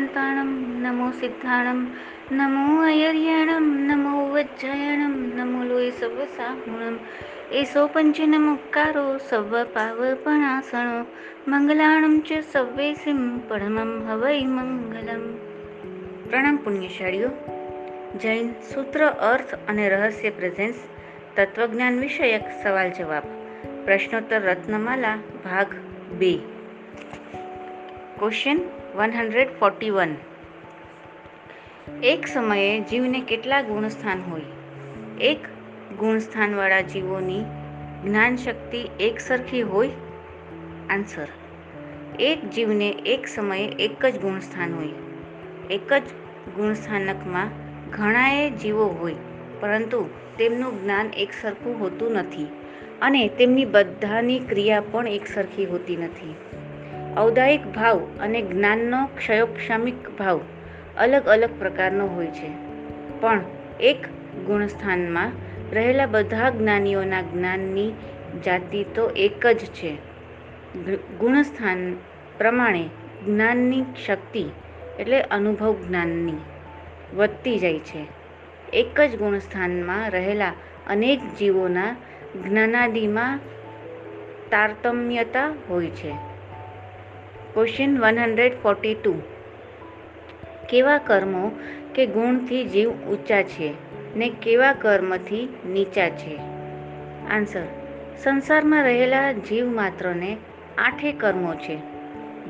નમો સિદ્ધાણમ નમો અયર્યાણમ નમો વજ્જયણમ નમો લોય serve સાહુણમ એસો પંચનમુક્કારો serve પાવપણાસણો મંગલાણમ ચ સવ્વેસિમ પરમમ હવૈ મંગલમ પ્રણામ પુણ્યશાળીઓ જૈન સૂત્ર અર્થ અને રહસ્ય પ્રેઝેન્સ તત્વજ્ઞાન વિષયક સવાલ જવાબ પ્રશ્નોત્તર રત્નમાલા ભાગ બે question one hundred forty one. એક સમયે જીવને કેટલા ગુણસ્થાન હોય? એક ગુણસ્થાનવાળા જીવોની જ્ઞાન શક્તિ એક સરખી હોય? આન્સર, એક જીવને એક સમયે એક જ ગુણસ્થાન હોય. એક જ ગુણસ્થાનકમાં ઘણાએ જીવો હોય, પરંતુ તેમનું જ્ઞાન એક સરખું હોતું નથી અને તેમની બધાની ક્રિયા પણ એક સરખી હોતી નથી. ઔદાયિક ભાવ અને જ્ઞાનનો ક્ષયોક્ષમિક ભાવ અલગ અલગ પ્રકારનો હોય છે. પણ એક ગુણસ્થાનમાં રહેલા બધા જ્ઞાનીઓના જ્ઞાનની જાતિ તો એક જ છે. ગુણસ્થાન પ્રમાણે જ્ઞાનની શક્તિ એટલે અનુભવ જ્ઞાનની વધતી જાય છે. એક જ ગુણસ્થાનમાં રહેલા અનેક જીવોના જ્ઞાનાદિમાં તારતમ્યતા હોય છે. Question one hundred forty two કેવા કર્મો કે ગુણથી જીવ ઊંચા છે ને કેવા કર્મથી નીચા છે? આન્સર સંસારમાં રહેલા જીવ માત્રને આઠે કર્મો છે.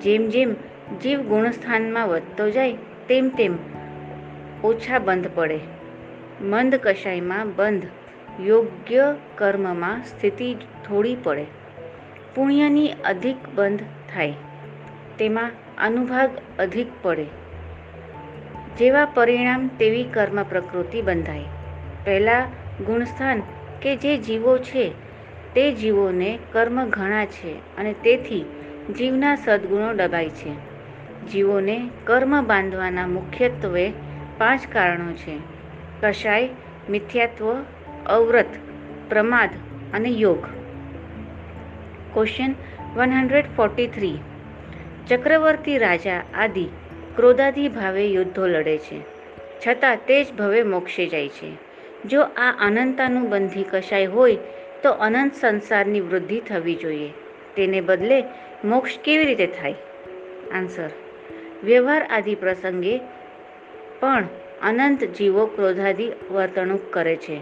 જેમ જેમ જીવ ગુણસ્થાનમાં વધતો જાય, તેમ તેમ ઓછા બંધ પડે. મંદ કશાયમાં બંધ, યોગ્ય કર્મમાં સ્થિતિ થોડી પડે. પુણ્યની અધિક બંધ થાય. તેમાં અનુભાગ અધિક પડે. જેવા પરિણામ તેવી કર્મ પ્રકૃતિ બંધાય. પહેલાં ગુણસ્થાન કે જે જીવો છે, તે જીવોને કર્મ ઘણા છે અને તેથી જીવના સદગુણો દબાય છે. જીવોને કર્મ બાંધવાના મુખ્યત્વે પાંચ કારણો છે. કશાય, મિથ્યાત્વ, અવ્રત, પ્રમાદ અને યોગ. Question one hundred forty three ચક્રવર્તી રાજા આદિ ક્રોધાદી ભાવે યુદ્ધો લડે છે. છતાં તે જ ભવે મોક્ષે જાય છે. જો આ અનંતાનુબંધી કશાય હોય, તો અનંત સંસારની વૃદ્ધિ થવી જોઈએ. તેને બદલે મોક્ષ કેવી રીતે થાય? આન્સર. વ્યવહાર આદિ પ્રસંગે પણ અનંત જીવો ક્રોધાદી વર્તણૂક કરે છે.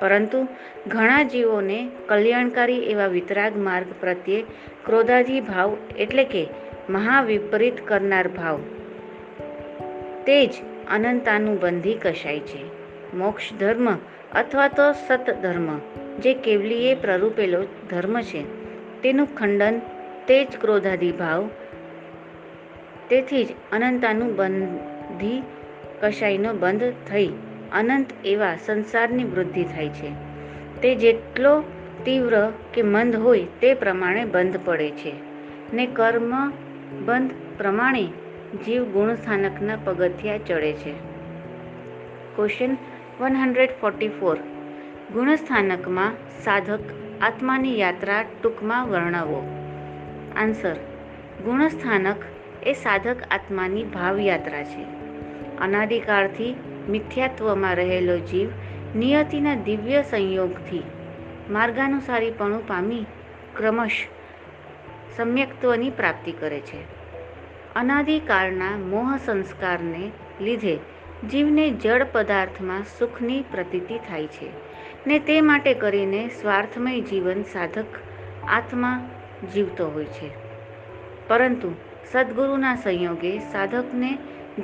પરંતુ ઘણા જીવોને કલ્યાણકારી એવા વિતરાગ માર્ગ પ્રત્યે ક્રોધાદી ભાવ એટલે કે મહાવિપરીત કરનાર ભાવ. તે જ અનંતાનું બંધી કશાય છે. મોક્ષ ધર્મ અથવા તો સતધર્મ જે કેવલીએ પ્રરૂપેલો ધર્મ છે. તેનું ખંડન તે જ ક્રોધાદી ભાવ, તેથી જ અનંતાનું બંધી કશાયનો બંધ થઈ અનંત એવા સંસારની વૃદ્ધિ થાય છે. તે જેટલો તીવ્ર કે મંદ હોય તે પ્રમાણે બંધ પડે છે. ને કર્મ બંધ પ્રમાણે જીવ ગુણસ્થાનકના પગથિયા ચડે છે. Question one hundred forty four ગુણસ્થાનકમાં સાધક આત્માની યાત્રા ટૂંકમાં વર્ણવો. આન્સર ગુણસ્થાનક એ સાધક આત્માની ભાવયાત્રા છે. અનાદિકાળથી મિથ્યાત્વમાં રહેલો જીવ નિયતિના દિવ્ય સંયોગથી માર્ગાનુસારીપણું પામી ક્રમશ સમ્યક્ત્વની પ્રાપ્તિ કરે છે. અનાદિકાળના મોહ સંસ્કારને લીધે જીવને જળ પદાર્થમાં સુખની પ્રતીતિ થાય છે ને તે માટે કરીને સ્વાર્થમય જીવન સાધક આત્મા જીવતો હોય છે. પરંતુ સદગુરુના સંયોગે સાધકને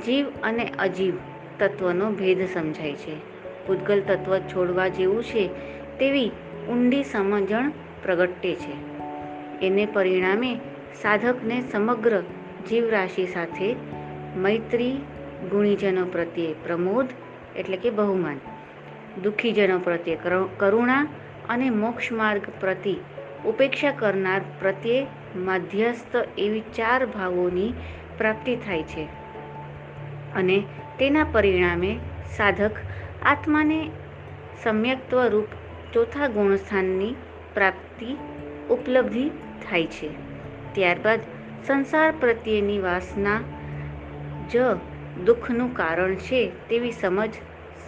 જીવ અને અજીવ તત્વનો ભેદ સમજાય છે. પૂતગલ તત્વ છોડવા જેવું છે તેવી ઊંડી સમજણ પ્રગટે છે. એને પરિણામે સાધકને સમગ્ર જીવરાશિ સાથે મૈત્રી, ગુણીજનો પ્રત્યે પ્રમોદ એટલે કે બહુમાન, દુઃખીજનો પ્રત્યે કરુણા અને મોક્ષ માર્ગ પ્રતિ ઉપેક્ષા કરનાર પ્રત્યે મધ્યસ્થ એવી ચાર ભાવોની પ્રાપ્તિ થાય છે. અને તેના પરિણામે સાધક આત્માને સમ્યક્ત્વ રૂપ ચોથા ગુણસ્થાનની પ્રાપ્તિ ઉપલબ્ધિ થાય છે. ત્યારબાદ સંસાર પ્રત્યેની વાસના જ દુઃખનું કારણ છે તેવી સમજ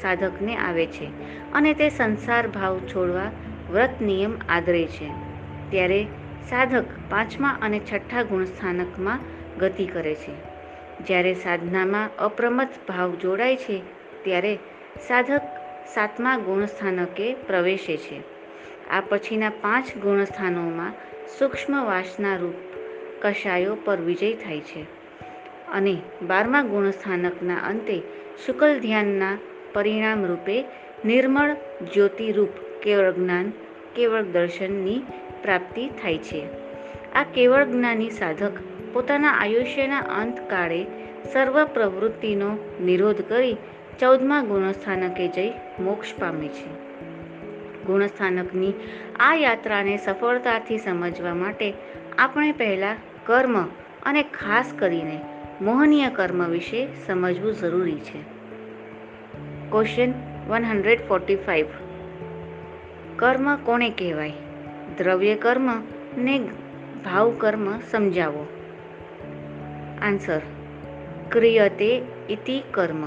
સાધકને આવે છે અને તે સંસાર ભાવ છોડવા વ્રત નિયમ આદરે છે. ત્યારે સાધક પાંચમા અને છઠ્ઠા ગુણસ્થાનકમાં ગતિ કરે છે. જ્યારે સાધનામાં અપ્રમત ભાવ જોડાય છે, ત્યારે સાધક સાતમા ગુણસ્થાનકે પ્રવેશે છે. આ પછીના પાંચ ગુણસ્થાનોમાં સૂક્ષ્મ વાસના રૂપ કશાયો પર વિજય થાય છે. અને બારમા ગુણસ્થાનકના અંતે શુકલ ધ્યાનના પરિણામ રૂપે નિર્મળ જ્યોતિરૂપ કેવળ જ્ઞાન, કેવળ દર્શનની પ્રાપ્તિ થાય છે. આ કેવળ જ્ઞાની સાધક પોતાના આયુષ્યના અંતકાળે સર્વ પ્રવૃત્તિનો નિરોધ કરી ચૌદમા ગુણસ્થાનકે જઈ મોક્ષ પામે છે. ગુણસ્થાનકની આ યાત્રાને સફળતાથી સમજવા માટે આપણે પહેલાં કર્મ અને ખાસ કરીને મોહનીય કર્મ વિશે સમજવું જરૂરી છે. Question one hundred forty five કર્મ કોને કહેવાય? દ્રવ્ય કર્મ ને ભાવ કર્મ સમજાવો. આન્સર ક્રિયતે ઇતિ કર્મ.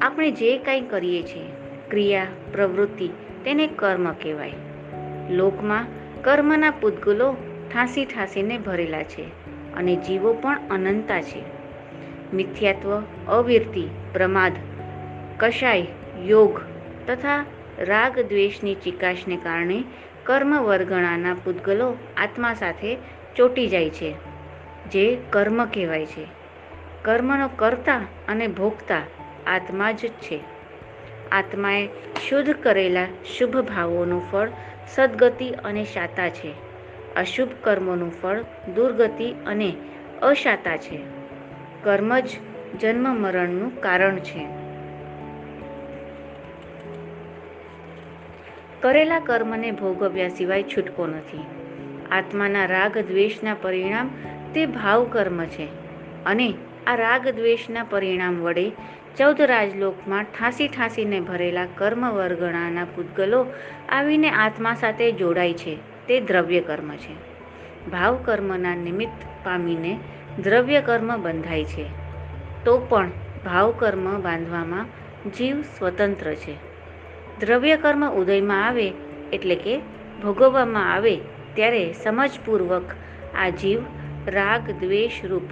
આપણે જે કાંઈ કરીએ છીએ ક્રિયા, પ્રવૃત્તિ તેને કર્મ કહેવાય. લોકમાં કર્મના પૂતગુલો ઠાંસી ઠાંસીને ભરેલા છે અને જીવો પણ અનંતા છે. મિથ્યાત્વ, અવિરતિ, પ્રમાદ, કશાય, યોગ તથા રાગ દ્વેષની ચિકાશને કારણે કર્મ વર્ગણાના પૂતગલો આત્મા સાથે ચોટી જાય છે, જે કર્મ કહેવાય છે. કર્મનો કરતા અને ભોગતા આત્મા જ છે. આત્માએ શુદ્ધ કરેલા શુભ ભાવોનું ફળ સદગતિ અને શાતા છે. અશુભ કર્મોનું ફળ દુર્ગતિ અને અશાતા છે. કર્મ જ જન્મ મરણનું કારણ છે. કરેલા કર્મને ભોગવ્યા સિવાય છૂટકો નથી. આત્માના રાગ દ્વેષના પરિણામ તે ભાવ કર્મ છે અને આ રાગ દ્વેષના પરિણામ વડે ચૌદ રાજલોકમાં ઠાંસી ઠાંસીને ભરેલા કર્મ વર્ગણાના પૂતગલો આવીને આત્મા સાથે જોડાય છે. તે દ્રવ્ય કર્મ છે. ભાવ કર્મના નિમિત્ત પામીને દ્રવ્ય કર્મ બંધાય છે. તો પણ ભાવ કર્મ બાંધવામાં જીવ સ્વતંત્ર છે. દ્રવ્ય કર્મ ઉદયમાં આવે એટલે કે ભોગવવામાં આવે ત્યારે સમજપૂર્વક આ જીવ રાગ દ્વેષ રૂપ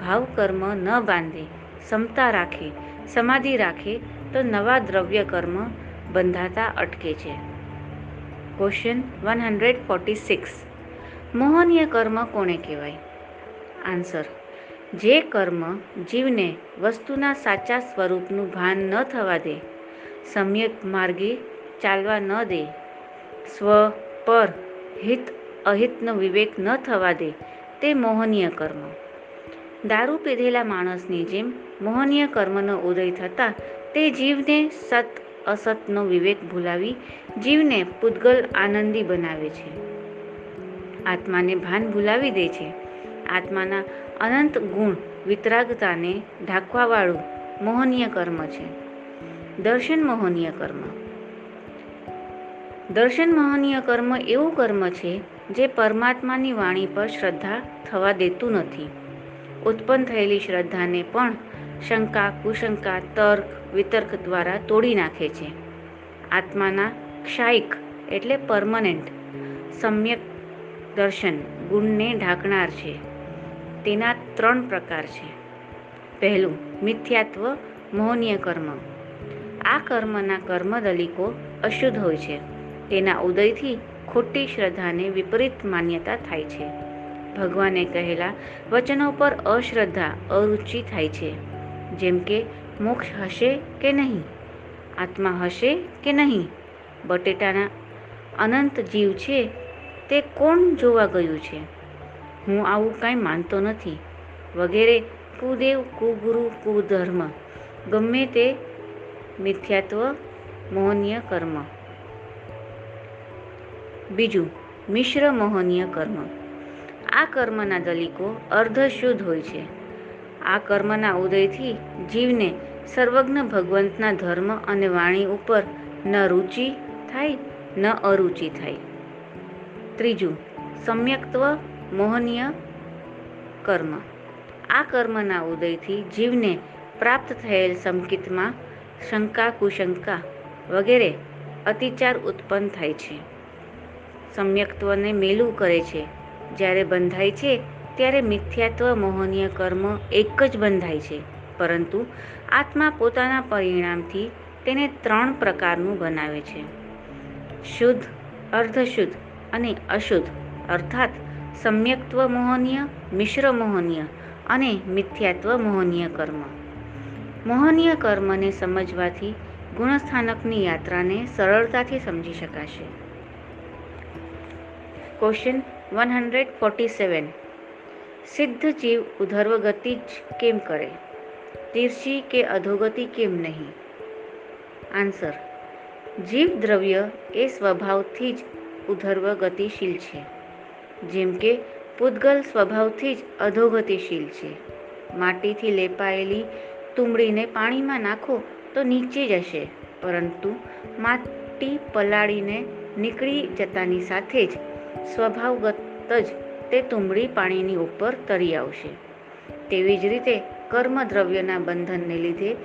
ભાવ કર્મ ન બાંધે ક્ષમતા રાખે સમાધિ રાખે તો નવા દ્રવ્ય કર્મ બંધાતા અટકે છે. Question one hundred forty six મોહનીય કર્મ કોને કહેવાય? આન્સર જે કર્મ જીવને વસ્તુના સાચા સ્વરૂપનું ભાન ન થવા દે, સમ્યક માર્ગે ચાલવા ન દે, સ્વ પર હિત અહિતનો વિવેક ન થવા દે, તે મોહનીય કર્મ. દારૂ પીધેલા માણસની જેમ મોહનીય કર્મનો ઉદય થતાં તે જીવને સત અસતનો વિવેક ભૂલાવી જીવને પૂતગલ આનંદી બનાવે છે. આત્માને ભાન ભૂલાવી દે છે. આત્માના અનંત ગુણ વિતરાગતાને ઢાંકવાવાળું મોહનીય કર્મ છે. દર્શન મોહનીય કર્મ. દર્શન મોહનીય કર્મ એવું કર્મ છે જે પરમાત્માની વાણી પર શ્રદ્ધા થવા દેતું નથી. ઉત્પન્ન થયેલી શ્રદ્ધાને પણ શંકા, કુશંકા, તર્ક, વિતર્ક દ્વારા તોડી નાખે છે. આત્માના ક્ષાયિક એટલે પરમનન્ટ, સમ્યક દર્શન ગુણને ઢાંકનાર છે. તેના ત્રણ પ્રકાર છે. પહેલું, મિથ્યાત્વ, મોહનીય કર્મ. આ કર્મના કર્મદલિકો અશુદ્ધ હોય છે. તેના ઉદયથી ખોટી શ્રદ્ધાને વિપરીત માન્યતા થાય છે. ભગવાને કહેલા, વચનો પર અશ્રદ્ધા અરુચિ થાય છે. જેમ કે, મોક્ષ હશે કે નહીં? આત્મા હશે કે નહીં? બટેટાના અનંત જીવ છે, તે કોણ જોવા ગયું છે? હું આવું કાંઈ માનતો નથી. વગેરે કુદેવ, કુગુરુ, કુધર્મ, ગમે તે મિથ્યાત્વ, મોહનીય કર્મ. બીજું, મિશ્ર મોહનીય કર્મ. આ કર્મના દલિકો અર્ધશુદ્ધ હોય છે. આ કર્મના ઉદયથી જીવને સર્વજ્ઞ ભગવંતના ધર્મ અને વાણી ઉપર ન રુચિ થાય, ન અરુચિ થાય. ત્રીજું, સમ્યક્ત્વ મોહનીય કર્મ. આ કર્મના ઉદયથી જીવને પ્રાપ્ત થયેલ સંકિતમાં શંકા, કુશંકા વગેરે અતિચાર ઉત્પન્ન થાય છે. સમ્યક્ત્વને મેલું કરે છે. જ્યારે બંધાય છે, ત્યારે મિથ્યાત્વ, મોહનીય કર્મ એક જ બંધાય છે. પરંતુ આત્મા પોતાના પરિણામથી તેને ત્રણ પ્રકારનું બનાવે છે. શુદ્ધ, અર્ધશુદ્ધ અને અશુદ્ધ અર્થાત સમ્યક્ત્વ મોહનીય, મિશ્ર મોહનીય અને મિથ્યાત્વ મોહનીય કર્મ. મોહનીય કર્મને સમજવાથી ગુણસ્થાનકની યાત્રાને સરળતાથી સમજી શકાશે. Question one hundred forty seven. સિદ્ધ જીવ ઉધર્વગતિ જ કેમ કરે? તીર્ષી કે અધોગતિ કેમ નહીં? આન્સર. જીવ દ્રવ્ય એ સ્વભાવથી જ ઉધર્વ ગતિશીલ છે. જેમ કે પૂદગલ સ્વભાવથી જ અધોગતિશીલ છે. માટીથી લેપાયેલી તુંબડીને પાણીમાં નાખો તો નીચે જશે, પરંતુ માટી પલાળીને નીકળી જતાની સાથે જ સ્વભાવગત જ તે તુંબડી પાણીની ઉપર તરી આવશે. તેવી જ રીતે કર્મ દ્રવ્યના બંધનને લીધે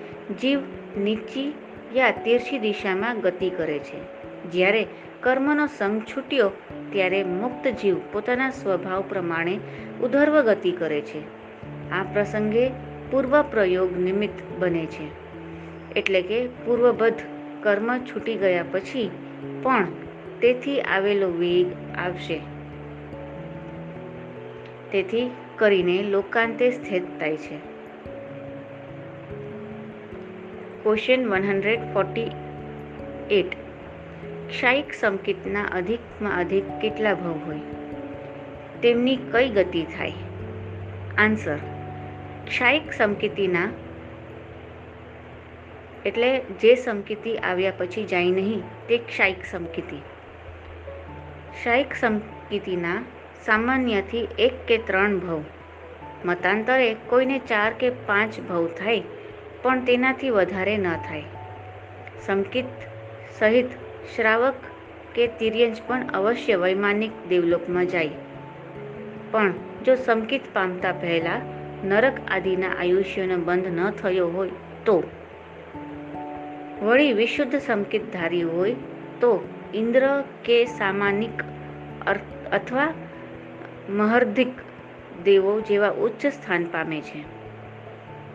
જીવ નીચી યા તીર્ષી દિશામાં ગતિ કરે છે. જ્યારે કર્મનો સંગ છૂટ્યો, ત્યારે મુક્ત જીવ પોતાના સ્વભાવ પ્રમાણે ઉધર્વ ગતિ કરે છે. આ પ્રસંગે પૂર્વ પ્રયોગ નિમિત્ત બને છે. એટલે કે પૂર્વબદ્ધ કર્મ છૂટી ગયા પછી પણ તેથી આવેલો વેગ આવશે. તેથી કરીને લોકાંતે સ્થિત થાય છે. Question one hundred forty eight ક્ષાયિક સંકેતના અધિકમાં અધિક કેટલા ભાવ હોય? તેમની કઈ ગતિ થાય? આન્સર ક્ષાયિક સંકેતીના એટલે જે સંકેતી આવ્યા પછી જાય નહીં, તે ક્ષાયિક સંકિતિ. ક્ષાયિક સંકિતિના સામાન્યથી એક કે ત્રણ ભવ. મતાંતરે કોઈને ચાર કે પાંચ ભવ થાય, પણ તેનાથી વધારે ન થાય. સંકિત સહિત શ્રાવક કે તિર્યંજ પણ અવશ્ય વૈમાનિક દેવલોકમાં જાય. પણ જો સંકિત પામતા પહેલા નરક આદિના આયુષ્યનો બંધ ન થયો હોય તો. વળી વિશુદ્ધ સંકિતધારી હોય તો ઇન્દ્ર કે સામાનિક અથવા મહર્ધિક દેવો જેવા ઉચ્ચ સ્થાન પામે છે.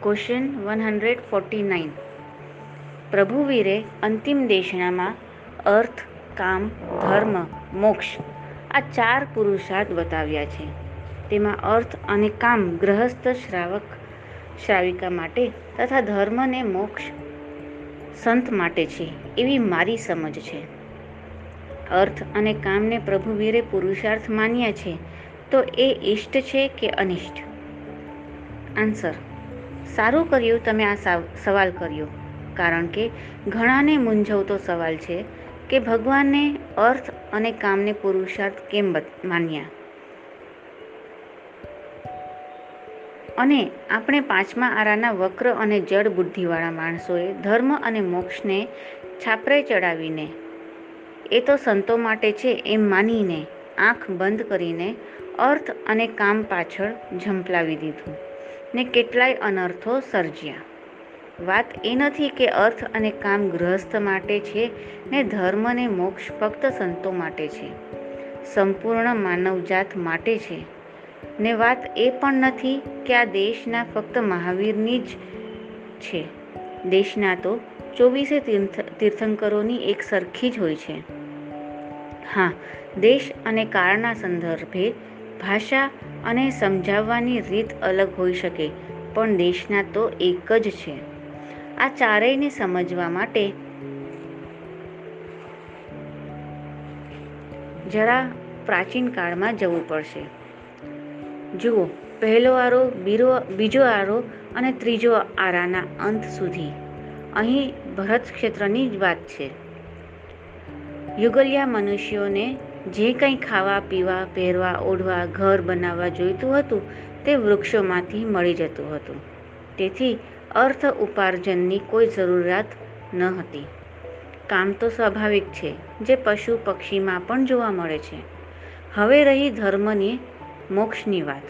Question one hundred forty nine પ્રભુવીરે અંતિમ દેશનામાં અર્થ, કામ, ધર્મ, મોક્ષ આ ચાર પુરુષાર્થ બતાવ્યા છે. તેમાં અર્થ અને કામ ગ્રહસ્થ શ્રાવક, શ્રાવિકા માટે તથા ધર્મને મોક્ષ સંત માટે છે. એવી મારી સમજ છે. અર્થ અને કામને પ્રભુવીરે પુરુષાર્થ માન્યા છે, તો એ ઇષ્ટ છે કે અનિષ્ટ? આન્સર સારું કર્યું તમે આ સવાલ કર્યો, કારણ કે ઘણાને મૂંઝવતો સવાલ છે કે ભગવાનને અર્થ અને કામને પુરુષાર્થ કેમ માન્યા? અને આપણે પાંચમા આરાના વક્ર અને જડ બુદ્ધિવાળા માણસોએ ધર્મ અને મોક્ષને છાપરે ચડાવીને એ તો સંતો માટે છે એમ માનીને આંખ બંધ કરીને અર્થ અને કામ પાછળ ઝંપલાવી દીધું ને કેટલાય અનર્થો સર્જ્યા. વાત એ નથી કે અર્થ અને કામ ગૃહસ્થ માટે છે ને ધર્મ ને મોક્ષ ફક્ત સંતો માટે છે. સંપૂર્ણ માનવજાત માટે છે. ને વાત એ પણ નથી કે આ દેશના ફક્ત મહાવીરની જ છે. દેશના તો ચોવીસે તીર્થંકરોની એક સરખી જ હોય છે. હા, દેશ અને કાળના સંદર્ભે ભાષા અને સમજાવવાની રીત અલગ હોઈ શકે, પણ દેશના તો એક જ છે. આ ચારેયને સમજવા માટે જરા પ્રાચીન કાળમાં જવું પડશે. જુઓ, પહેલો આરો, બીરો, બીજો આરો અને ત્રીજો આરાના અંત સુધી. અહીં ભરત ક્ષેત્રની જ વાત છે. યુગલિયા મનુષ્યોને જે કંઈ ખાવા, પીવા, પહેરવા, ઓઢવા, ઘર બનાવવા જોઈતું હતું, તે વૃક્ષોમાંથી મળી જતું હતું. તેથી અર્થ ઉપાર્જનની કોઈ જરૂરિયાત ન હતી. કામ તો સ્વાભાવિક છે, જે પશુ પક્ષીમાં પણ જોવા મળે છે. હવે રહી ધર્મની મોક્ષની વાત.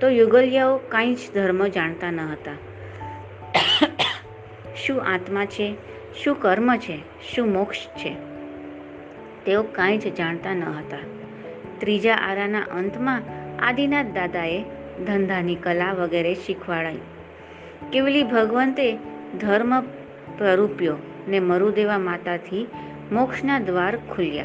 તો યુગલિયાઓ કાંઈ જ ધર્મ જાણતા ન હતા. શું આત્મા છે, શું કર્મ છે, શું મોક્ષ છે? તેઓ કાંઈ જ જાણતા ન હતા. ત્રીજા આરાના અંતમાં આદિનાથ દાદાએ ધંધાની કલા વગેરે શીખવાડાઈ. કેવલી ભગવંતે ધર્મ પ્રરૂપ્યો ને મરુદેવા માતાથી મોક્ષના દ્વાર ખુલ્યા.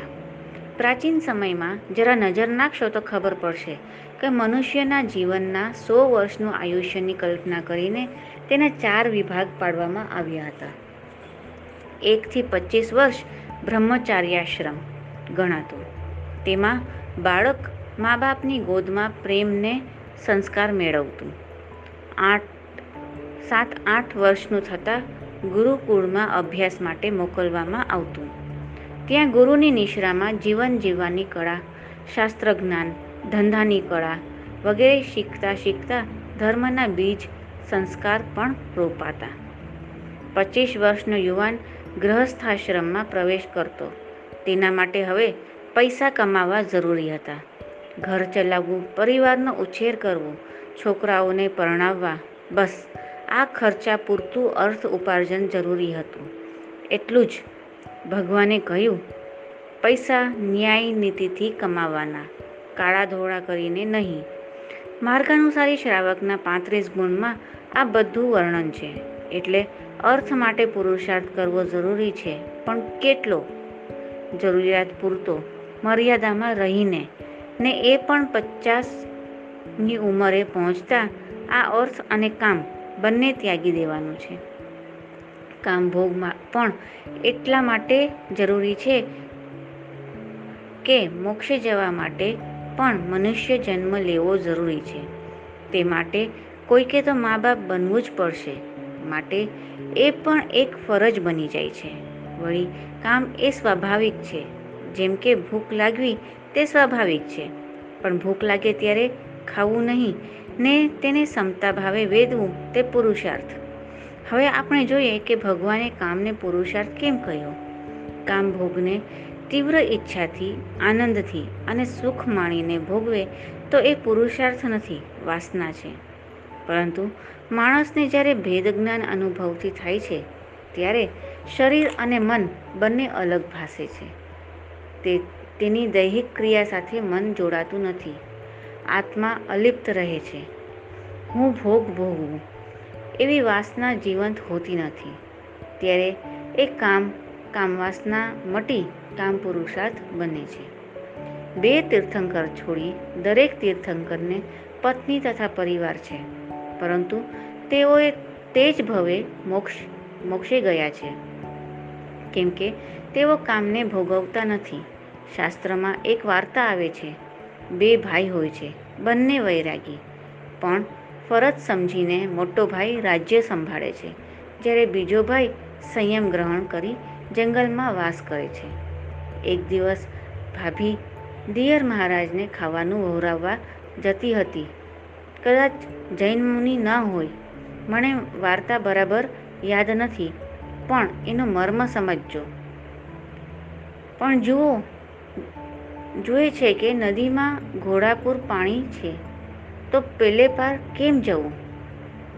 પ્રાચીન સમયમાં જરા નજર નાખશો તો ખબર પડશે કે મનુષ્યના જીવનના સો વર્ષનું આયુષ્યની કલ્પના કરીને તેના ચાર વિભાગ પાડવામાં આવ્યા હતા. એકથી પચીસ વર્ષ બ્રહ્મચાર્યાશ્રમ. ગણાતું. તેમાં બાળક મા બાપની ગોદમાં પ્રેમને સંસ્કાર મેળવતું. આઠ, સાત, આઠ વર્ષનું થતાં ગુરુકુળમાં અભ્યાસ માટે મોકલવામાં આવતું. ત્યાં ગુરુની નિશ્રામાં જીવન જીવવાની કળા શાસ્ત્ર જ્ઞાન ધંધાની કળા વગેરે શીખતા શીખતા ધર્મના બીજ સંસ્કાર પણ રોપાતા. પચીસ વર્ષનો યુવાન ગૃહસ્થાશ્રમમાં પ્રવેશ કરતો. તેના માટે હવે પૈસા કમાવા જરૂરી હતા. ઘર ચલાવવું, પરિવારનો ઉછેર કરવો, છોકરાઓને પરણાવવા, બસ, આ ખર્ચા પૂરતું અર્થ ઉપાર્જન જરૂરી હતું. એટલું જ. ભગવાને કહ્યું, પૈસા ન્યાય નીતિથી કમાવાના, કાળા ધોળા કરીને નહીં. માર્ગાનુસારી શ્રાવકના પાંત્રીસ ગુણમાં આ બધું વર્ણન છે. એટલે અર્થ માટે પુરુષાર્થ કરવો જરૂરી છે. પણ કેટલો? જરૂરિયાત પૂરતો મર્યાદામાં રહીને ને એ પણ પચાસની ઉંમરે પહોંચતા આ અર્થ અને કામ બંને ત્યાગી દેવાનું છે. કામ ભોગમાં પણ એટલા માટે જરૂરી છે કે મોક્ષે જવા માટે પણ મનુષ્ય જન્મ લેવો જરૂરી છે. તે માટે કોઈકે તો મા બાપ બનવું જ પડશે. માટે એ પણ એક ફરજ બની જાય છે. વળી કામ એ સ્વાભાવિક છે. જેમ કે ભૂખ લાગવી તે સ્વાભાવિક છે. પણ ભૂખ લાગે ત્યારે ખાવું નહીં ને તેને ક્ષમતા ભાવે વેદવું તે પુરુષાર્થ. હવે આપણે જોઈએ કે ભગવાને કામને પુરુષાર્થ કેમ કહ્યો? કામ ભોગને તીવ્ર ઈચ્છાથી, આનંદથી અને સુખ માણીને ભોગવે તો એ પુરુષાર્થ નથી, વાસના છે. પરંતુ માણસને જ્યારે ભેદ જ્ઞાન અનુભવથી થાય છે, ત્યારે શરીર અને મન બંને અલગ ભાસે છે. તે તેની દૈહિક ક્રિયા સાથે મન જોડાતું નથી. આત્મા અલિપ્ત રહે છે. હું ભોગ ભોગવું. એવી વાસના જીવંત હોતી નથી. ત્યારે એ કામ કામવાસના મટી કામ પુરુષાર્થ બને છે. બે તીર્થંકર છોડી દરેક તીર્થંકરને પત્ની તથા પરિવાર છે. પરંતુ તેઓએ તે જ ભવે મોક્ષ, મોક્ષે ગયા છે. કેમ કે તેઓ કામને ભોગવતા નથી. શાસ્ત્રમાં એક વાર્તા આવે છે, બે ભાઈ હોય છે, બંને વૈરાગી. પણ ફરજ સમજીને મોટો ભાઈ રાજ્ય સંભાળે છે, જ્યારે બીજો ભાઈ સંયમ ગ્રહણ કરી જંગલમાં વાસ કરે છે. એક દિવસ ભાભી દિયર મહારાજને ખાવાનું વહોરાવવા જતી હતી. કદાચ જૈન મુનિ ન હોય, મને વાર્તા બરાબર યાદ નથી પણ એનો મર્મ સમજજો. પણ જુઓ, જુએ છે કે નદીમાં ઘોડાપુર પાણી છે. તો પેલે પાર કેમ જવું?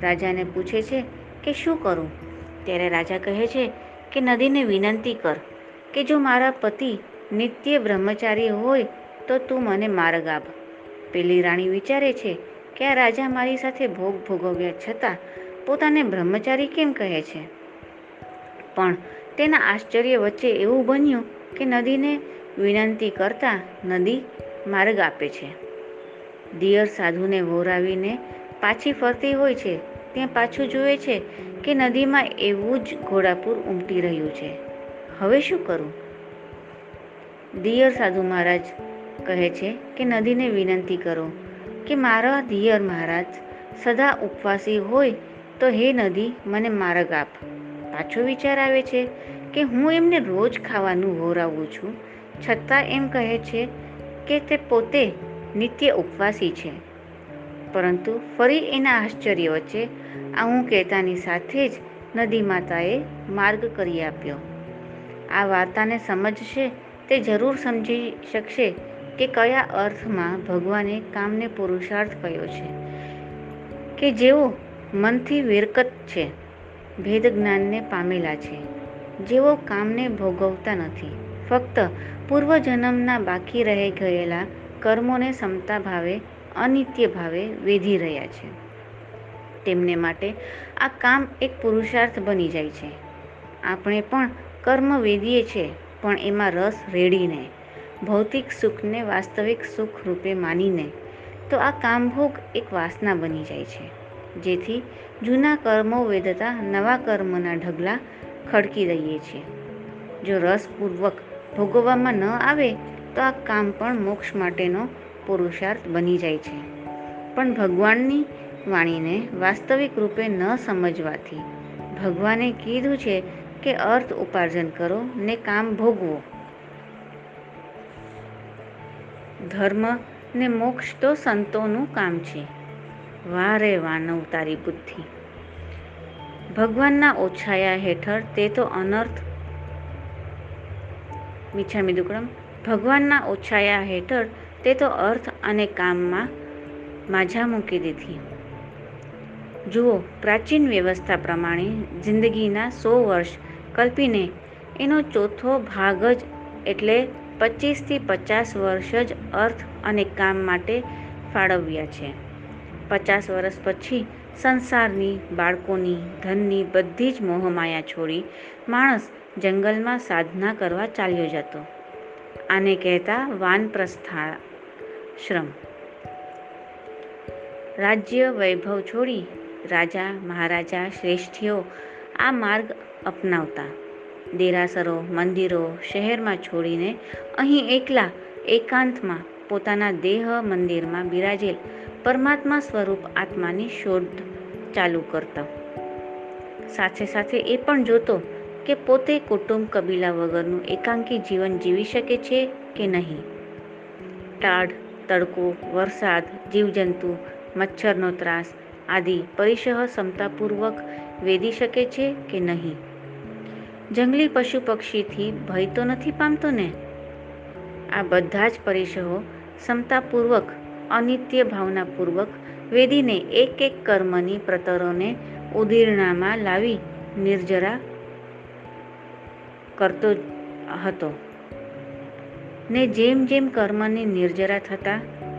રાજાને પૂછે છે કે શું કરું? ત્યારે રાજા કહે છે કે નદીને વિનંતી કર કે જો મારા પતિ નિત્ય બ્રહ્મચારી હોય તો તું મને માર્ગ આપ. પેલી રાણી વિચારે છે કે આ રાજા મારી સાથે ભોગ ભોગવ્યા છતાં પોતાને બ્રહ્મચારી કેમ કહે છે? પણ તેના આશ્ચર્ય વચ્ચે એવું બન્યું કે નદીને વિનંતી કરતા નદી માર્ગ આપે છે. દિયર સાધુને વોરાવીને પાછી ફરતી હોય છે, ત્યાં પાછું જુએ છે કે નદીમાં એવું જ ઘોડાપુર ઉમટી રહ્યું છે. હવે શું કરું? દિયર સાધુ મહારાજ કહે છે કે નદીને વિનંતી કરો કે મારા દિયર મહારાજ સદા ઉપવાસી હોય તો હે નદી, મને માર્ગ આપ. પાછો વિચાર આવે છે કે હું એમને રોજ ખાવાનું હોરાવું છું, છતાં એમ કહે છે કે તે પોતે નિત્ય ઉપવાસી છે. પરંતુ ફરી એના આશ્ચર્ય વચ્ચે આ હું કહેતાની સાથે જ નદી માતાએ માર્ગ કરી આપ્યો. આ વાર્તાને સમજશે તે જરૂર સમજી શકશે કે કયા અર્થમાં ભગવાને કામને પુરુષાર્થ કહ્યો છે, કે જેઓ મનથી વિરકત છે. ભેદ જ્ઞાનને પામેલા છે. જેઓ કામને ભોગવતા નથી. ફક્ત પૂર્વજન્મના બાકી રહી ગયેલા કર્મોને સમતા ભાવે, અનિત્ય ભાવે વેધી રહ્યા છે. તેમને માટે આ કામ એક પુરુષાર્થ બની જાય છે. આપણે પણ કર્મ વેધીએ છીએ પણ એમાં રસ રેડીને, ભૌતિક સુખને વાસ્તવિક સુખ રૂપે માનીને, તો આ કામભોગ એક વાસના બની જાય છે. જેથી જૂના કર્મો વેધતા નવા કર્મના ઢગલા ખડકી દઈએ છીએ. જો રસપૂર્વક ભોગવવામાં ન આવે, તો આ કામ પણ મોક્ષ માટેનો પુરુષાર્થ બની જાય છે. પણ ભગવાનની વાણીને વાસ્તવિક રૂપે ન સમજવાથી ભગવાને કીધું છે કે અર્થ ઉપાર્જન કરો ને કામ ભોગવો. ધર્મ ને મોક્ષ તો સંતોનું કામ છે. વારે વાનવ તારી બુદ્ધિ. ભગવાનના ઓછાયા હેઠળ તે તો અનર્થ. મિચ્છામી દુક્કડમ ભગવાનના ઓછાયા હેઠળ તે તો અર્થ અને કામમાં માઝા મૂકી દીધી. જુઓ, પ્રાચીન વ્યવસ્થા પ્રમાણે જિંદગીના સો વર્ષ કલ્પીને એનો ચોથો ભાગ જ એટલે પચીસથી પચાસ વર્ષ જ અર્થ અને કામ માટે ફાળવ્યા છે. પચાસ વર્ષ પછી સંસારની બાળકોની ધનની બધી જ મોહમાયા છોડી માણસ જંગલમાં સાધના કરવા ચાલ્યો જતો. આને કહેતા વાનપ્રસ્થાશ્રમ રાજ્ય વૈભવ છોડી રાજા મહારાજા શ્રેષ્ઠીઓ આ માર્ગ અપનાવતા. દેરાસરો, મંદિરો, શહેરમાં છોડીને અહીં એકલા એકાંતમાં પોતાના દેહ મંદિરમાં બિરાજેલ પરમાત્મા સ્વરૂપ આત્માની શોધ ચાલુ કરતા. સાથે સાથે એ પણ જોતો કે પોતે કુટુંબ કબીલા વગરનું એકાંકી જીવન જીવી શકે છે કે નહીં. ટાઢ તડકો, વરસાદ, જીવજંતુ, મચ્છરનો ત્રાસ આદિ પરિસહ ક્ષમતાપૂર્વક વેદી શકે છે કે નહીં? જંગલી પશુ પક્ષીથી ભય તો નથી પામતો ને? આ બધા જ પરિસહો ક્ષમતાપૂર્વક અનિત્ય ભાવનાપૂર્વક વેદીને એક એક કર્મની પ્રતરોને ઉદીર્ણામાં લાવી નિર્જરા કરતો હતો. ને જેમ જેમ કર્મની નિર્જરા થતા,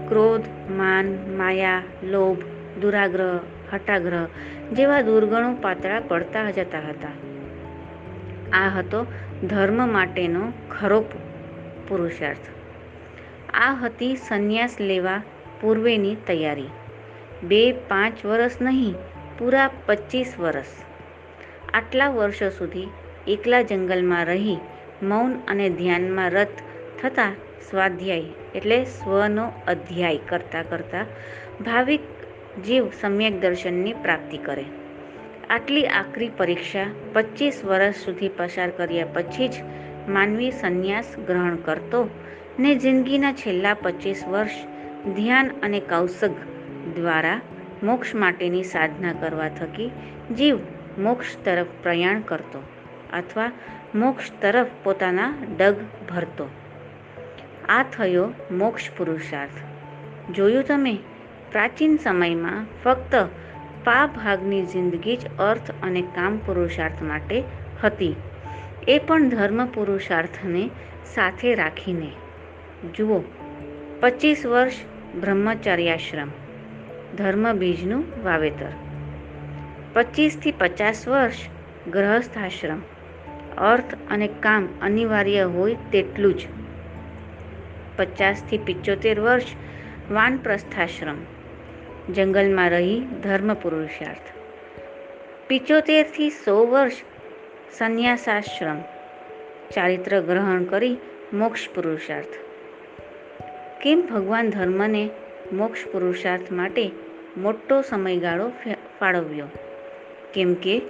ક્રોધ, માન, માયા, લોભ, દુરાગ્રહ હટાગ્રહ જેવા દુર્ગણો પાતળા પડતા જતા હતા. આ હતો ધર્મ માટેનો ખરો પુરુષાર્થ. આ હતી સંન્યાસ લેવા પૂર્વેની તૈયારી. બે પાંચ વર્ષ નહીં, પૂરા પચીસ વર્ષ આટલા વર્ષો સુધી એકલા જંગલમાં રહી, મૌન અને ધ્યાનમાં રત થતા સ્વાધ્યાય એટલે સ્વનો અધ્યાય કરતાં કરતાં ભાવિક જીવ સમ્યક દર્શનની પ્રાપ્તિ કરે. આટલી આકરી પરીક્ષા પચીસ વર્ષ સુધી પસાર કર્યા પછી જ માનવી સંન્યાસ ગ્રહણ કરતો ને જિંદગીના છેલ્લા પચીસ વર્ષ ધ્યાન અને કૌશગ દ્વારા મોક્ષ માટેની સાધના કરવા થકી જીવ મોક્ષ તરફ પ્રયાણ કરતો અથવા મોક્ષ તરફ પોતાના ડગ ભરતો. આ થયો મોક્ષ પુરુષાર્થ. જોયું તમે? પ્રાચીન સમયમાં ફક્ત પા ભાગની જિંદગી જ અર્થ અને કામ પુરુષાર્થ માટે હતી. એ પણ ધર્મ પુરુષાર્થને સાથે રાખીને. જુઓ પચીસ વર્ષ બ્રહ્મચર્યાશ્રમ ધર્મ બીજનું વાવેતર. પચીસથી પચાસ વર્ષ ગ્રહસ્થાશ્રમ અર્થ અને કામ અનિવાર્ય હોય તેટલું જ. પચાસથી પિચોતેર વર્ષ વાનપ્રસ્થાશ્રમ. જંગલમાં રહી ધર્મ પુરુષાર્થ. પિચોતેરથી સો વર્ષ સંન્યાસાશ્રમ. ચારિત્ર ગ્રહણ કરી મોક્ષ પુરુષાર્થ. કેમ ભગવાન ધર્મને મોક્ષ પુરુષાર્થ માટે મોટો સમયગાળો ફાળવ્યો? કેમ કે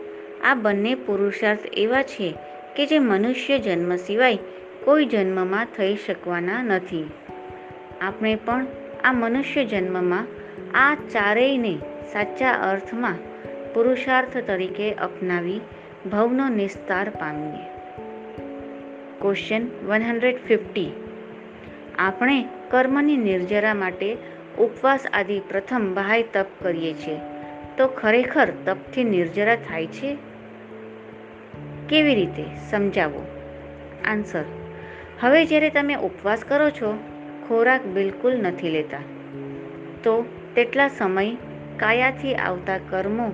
આ બંને પુરુષાર્થ એવા છે કે જે મનુષ્ય જન્મ સિવાય કોઈ જન્મમાં થઈ શકવાના નથી. આપણે પણ આ મનુષ્ય જન્મમાં આ ચારેયને સાચા અર્થમાં પુરુષાર્થ તરીકે અપનાવી ભવનો નિસ્તાર પામીએ. ક્વેશ્ચન વન હંડ્રેડ ફિફ્ટી આપણે કર્મની નિર્જરા માટે ઉપવાસ આદિ પ્રથમ બહાય તપ કરીએ છીએ. તો ખરેખર તપથી નિર્જરા થાય છે? કેવી રીતે? સમજાવો. આન્સર. હવે જ્યારે તમે ઉપવાસ કરો છો, ખોરાક બિલકુલ નથી લેતા. તો તેટલા સમય કાયાથી આવતા કર્મો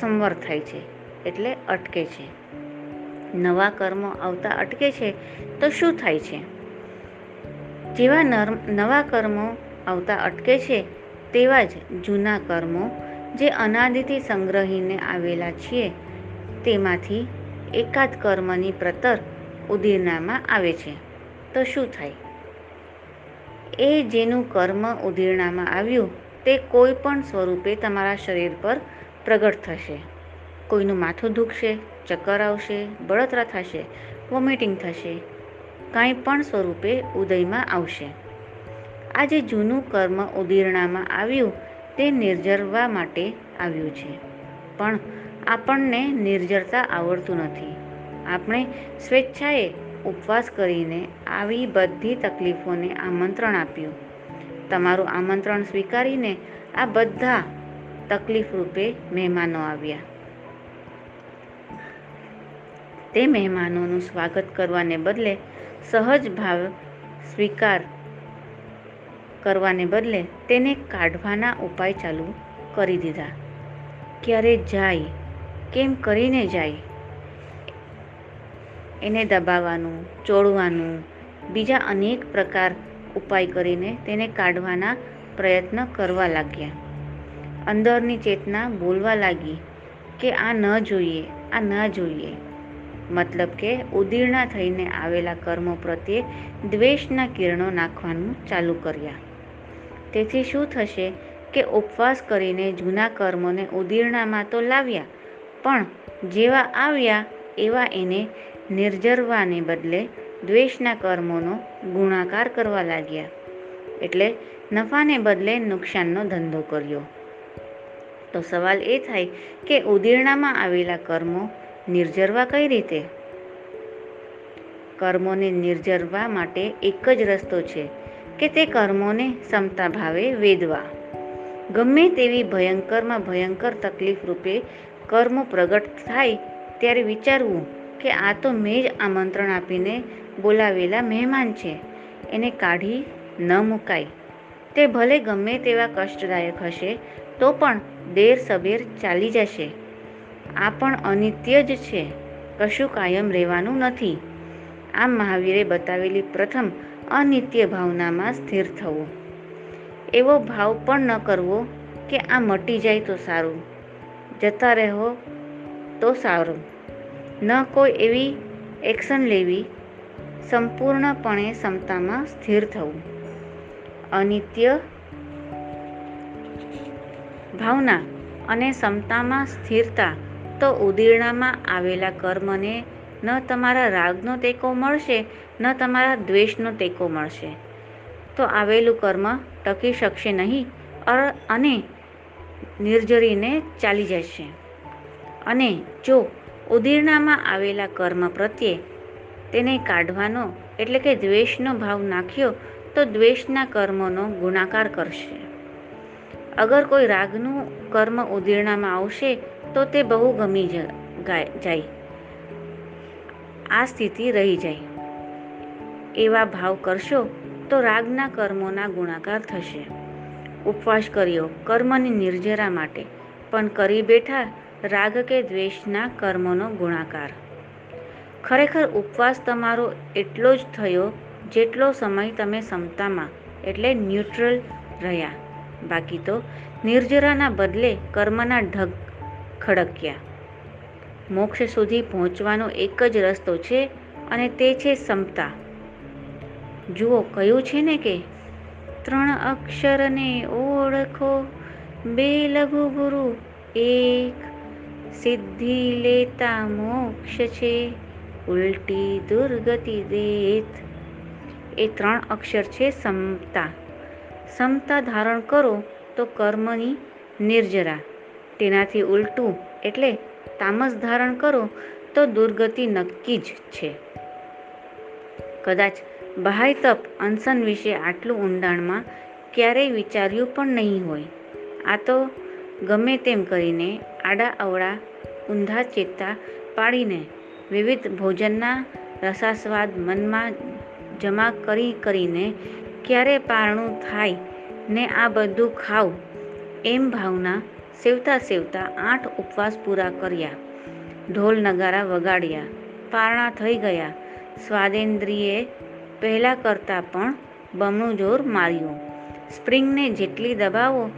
સંવર થાય છે, એટલે અટકે છે. નવા કર્મો આવતા અટકે છે, તો શું થાય છે? જેવા નવા કર્મો આવતા અટકે છે, તેવા જ જૂના કર્મો જે અનાદિથી સંગ્રહીને આવેલા છીએ, તેમાંથી એકાદ કર્મની પ્રતર ઉદીરણામાં આવે છે. તો શું થાય? એ જેનું કર્મ ઉદીરણામાં આવ્યું, તે કોઈ પણ સ્વરૂપે તમારા શરીર પર પ્રગટ થશે. કોઈનું માથું દુખશે, ચક્કર આવશે, બળતરા થશે, વોમિટિંગ થશે કાંઈ પણ સ્વરૂપે ઉદયમાં આવશે. આ જે જૂનું કર્મ ઉદીરણામાં આવ્યું, તે નિર્જરવા માટે આવ્યું છે. પણ આપણને નિર્જરતા આવડતું નથી. આપણે સ્વેચ્છાએ ઉપવાસ કરીને આવી બધી તકલીફોને આમંત્રણ આપ્યું. તમારું આમંત્રણ સ્વીકારીને આ બધા તકલીફ રૂપે મહેમાનો આવ્યા. તે મહેમાનોનું સ્વાગત કરવાને બદલે સહજ ભાવ સ્વીકાર કરવાને બદલે તેને કાઢવાના ઉપાય ચાલુ કરી દીધા. ક્યારે જાય, કેમ કરીને જાય? એને દબાવવાનું, ચોળવાનું, બીજા અનેક પ્રકાર ઉપાય કરીને તેને કાઢવાના પ્રયત્ન કરવા લાગ્યા. અંદરની ચેતના બોલવા લાગી કે આ ન જોઈએ, આ ન જોઈએ. મતલબ કે ઉદીર્ણા થઈને આવેલા કર્મો પ્રત્યે દ્વેષના કિરણો નાખવાનું ચાલુ કર્યા. તેથી શું થશે કે ઉપવાસ કરીને જૂના કર્મોને ઉદીર્ણામાં તો લાવ્યા, પણ જેવા આવ્યા એવા એને નિર્જરવાને બદલે દ્વેષના કર્મોનો ગુણાકાર કરવા લાગ્યા. એટલે નફાને બદલે નુકસાનનો ધંધો કર્યો. તો સવાલ એ થાય કે ઉદીર્ણામાં આવેલા કર્મો નિર્જરવા કઈ રીતે? કર્મોને નિર્જરવા માટે એક જ રસ્તો છે કે તે કર્મોને ક્ષમતા ભાવે વેદવા. ગમે તેવી ભયંકરમાં ભયંકર તકલીફ રૂપે કર્મો પ્રગટ થાય ત્યારે વિચારવું કે આ તો મેં જ આમંત્રણ આપીને બોલાવેલા મહેમાન છે, એને કાઢી ન મુકાય. તે ભલે ગમે તેવા કષ્ટદાયક હશે, તો પણ દેર સબેર ચાલી જશે. આ પણ અનિત્ય જ છે. કશું કાયમ રહેવાનું નથી. આમ મહાવીરે બતાવેલી પ્રથમ અનિત્ય ભાવનામાં સ્થિર થવું. એવો ભાવ પણ ન કરવો કે આ મટી જાય તો સારું. જતા રહો તો સારું. ન કોઈ એવી એક્શન લેવી. સંપૂર્ણપણે ક્ષમતામાં સ્થિર થવું. અનિત્ય ભાવના અને ક્ષમતામાં સ્થિરતા તો ઉદીર્ણામાં આવેલા કર્મને ન તમારા રાગનો ટેકો મળશે, ન તમારા દ્વેષનો ટેકો મળશે. તો આવેલું કર્મ ટકી શકશે નહીં અને નિર્જરીને ચાલી જશે. અને જો ઉદીર્ણામાં આવેલા કર્મ પ્રત્યે તેને કાઢવાનો, એટલે કે દ્વેષનો ભાવ નાખ્યો, તો દ્વેષના કર્મનો ગુણાકાર કરશે. અગર કોઈ રાગનું કર્મ ઉદીરણામાં આવશે તો તે બહુ ગમી જાય. આ સ્થિતિ રહી જાય. એવા ભાવ કરશો તો રાગના કર્મોના ગુણાકાર થશે. ઉપવાસ કર્યો કર્મની નિર્જરા માટે, પણ કરી બેઠા રાગ કે દ્વેષના કર્મોનો ગુણાકાર. ખરેખર ઉપવાસ તમારો એટલો જ થયો જેટલો સમય તમે ક્ષમતામાં એટલે ન્યુટ્રલ રહ્યા. બાકી તો નિર્જરાના બદલે કર્મના ઢગ ખડક્યા. મોક્ષ સુધી પહોંચવાનો એક જ રસ્તો છે અને તે છે સમતા. જુઓ કયું છે ને કે ત્રણ અક્ષરને ઓળખો, બે લઘુ ગુરુ, એક સિદ્ધિ લેતા મોક્ષ છે, ઉલટી દુર્ગતિ દેત. એ ત્રણ અક્ષર છે સમતા. સમતા ધારણ કરો તો કર્મની નિર્જરા. તેનાથી ઉલટું એટલે તામસ ધારણ કરો તો દુર્ગતિ નક્કી જ છે. કદાચ બહાય તપ અનશન વિશે આટલું ઊંડાણમાં ક્યારેય વિચાર્યું પણ નહીં હોય. આ તો ગમે તેમ કરીને આડા અવળા ઊંધા ચેતા પાડીને વિવિધ ભોજનના રસાસ્વાદ મનમાં જમા કરી કરીને ક્યારે પારણું થાય ને આ બધું ખાવ એમ ભાવના સેવતા સેવતા આઠ ઉપવાસ પૂરા કર્યા. ઢોલ નગારા વગાડ્યા. પારણા થઈ ગયા. સ્વાદેન્દ્રિયે પહેલાં કરતાં પણ બમણું જોર માર્યું. સ્પ્રિંગને જેટલી દબાવો,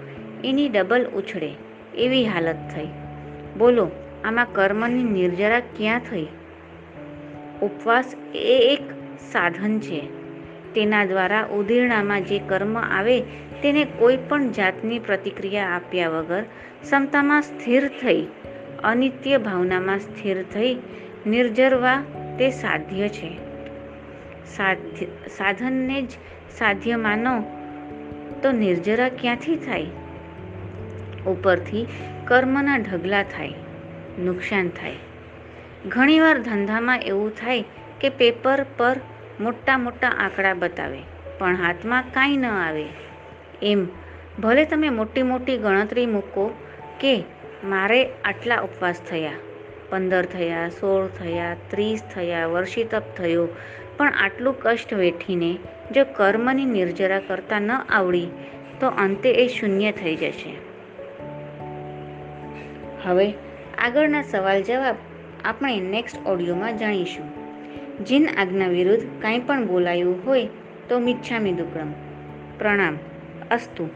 એની ડબલ ઉછળે. એવી હાલત થઈ. બોલો, આમાં કર્મની નિર્જરા ક્યાં થઈ? ઉપવાસ એ એક સાધન છે. તેના દ્વારા ઉદીરણામાં જે કર્મ આવે, તેને કોઈ પણ જાતની પ્રતિક્રિયા આપ્યા વગર ક્ષમતામાં સ્થિર થઈ, અનિત્ય ભાવનામાં સ્થિર થઈ, નિર્જરવા તે સાધ્ય છે. સાધ્ય, સાધનને જ સાધ્ય માનો, તો નિર્જરા ક્યાંથી થાય? ઉપરથી કર્મના ઢગલા થાય, નુકસાન થાય. ઘણીવાર ધંધામાં એવું થાય કે પેપર પર મોટા મોટા આંકડા બતાવે, પણ હાથમાં કાંઈ ન આવે. એમ, ભલે તમે મોટી મોટી ગણતરી મૂકો કે મારે આટલા ઉપવાસ થયા. પંદર થયા, સોળ થયા, ત્રીસ થયા વર્ષી તપ થયો. પણ આટલું કષ્ટ વેઠીને જો કર્મની નિર્જરા કરતા ન આવડી, તો અંતે એ શૂન્ય થઈ જશે. હવે આગળના સવાલ જવાબ આપણે નેક્સ્ટ ઓડિયોમાં જાણીશું. જીન આજ્ઞા વિરુદ્ધ કાંઈ પણ બોલાયું હોય તો મિચ્છામી દુક્કડમ પ્રણામ. અસ્તુ.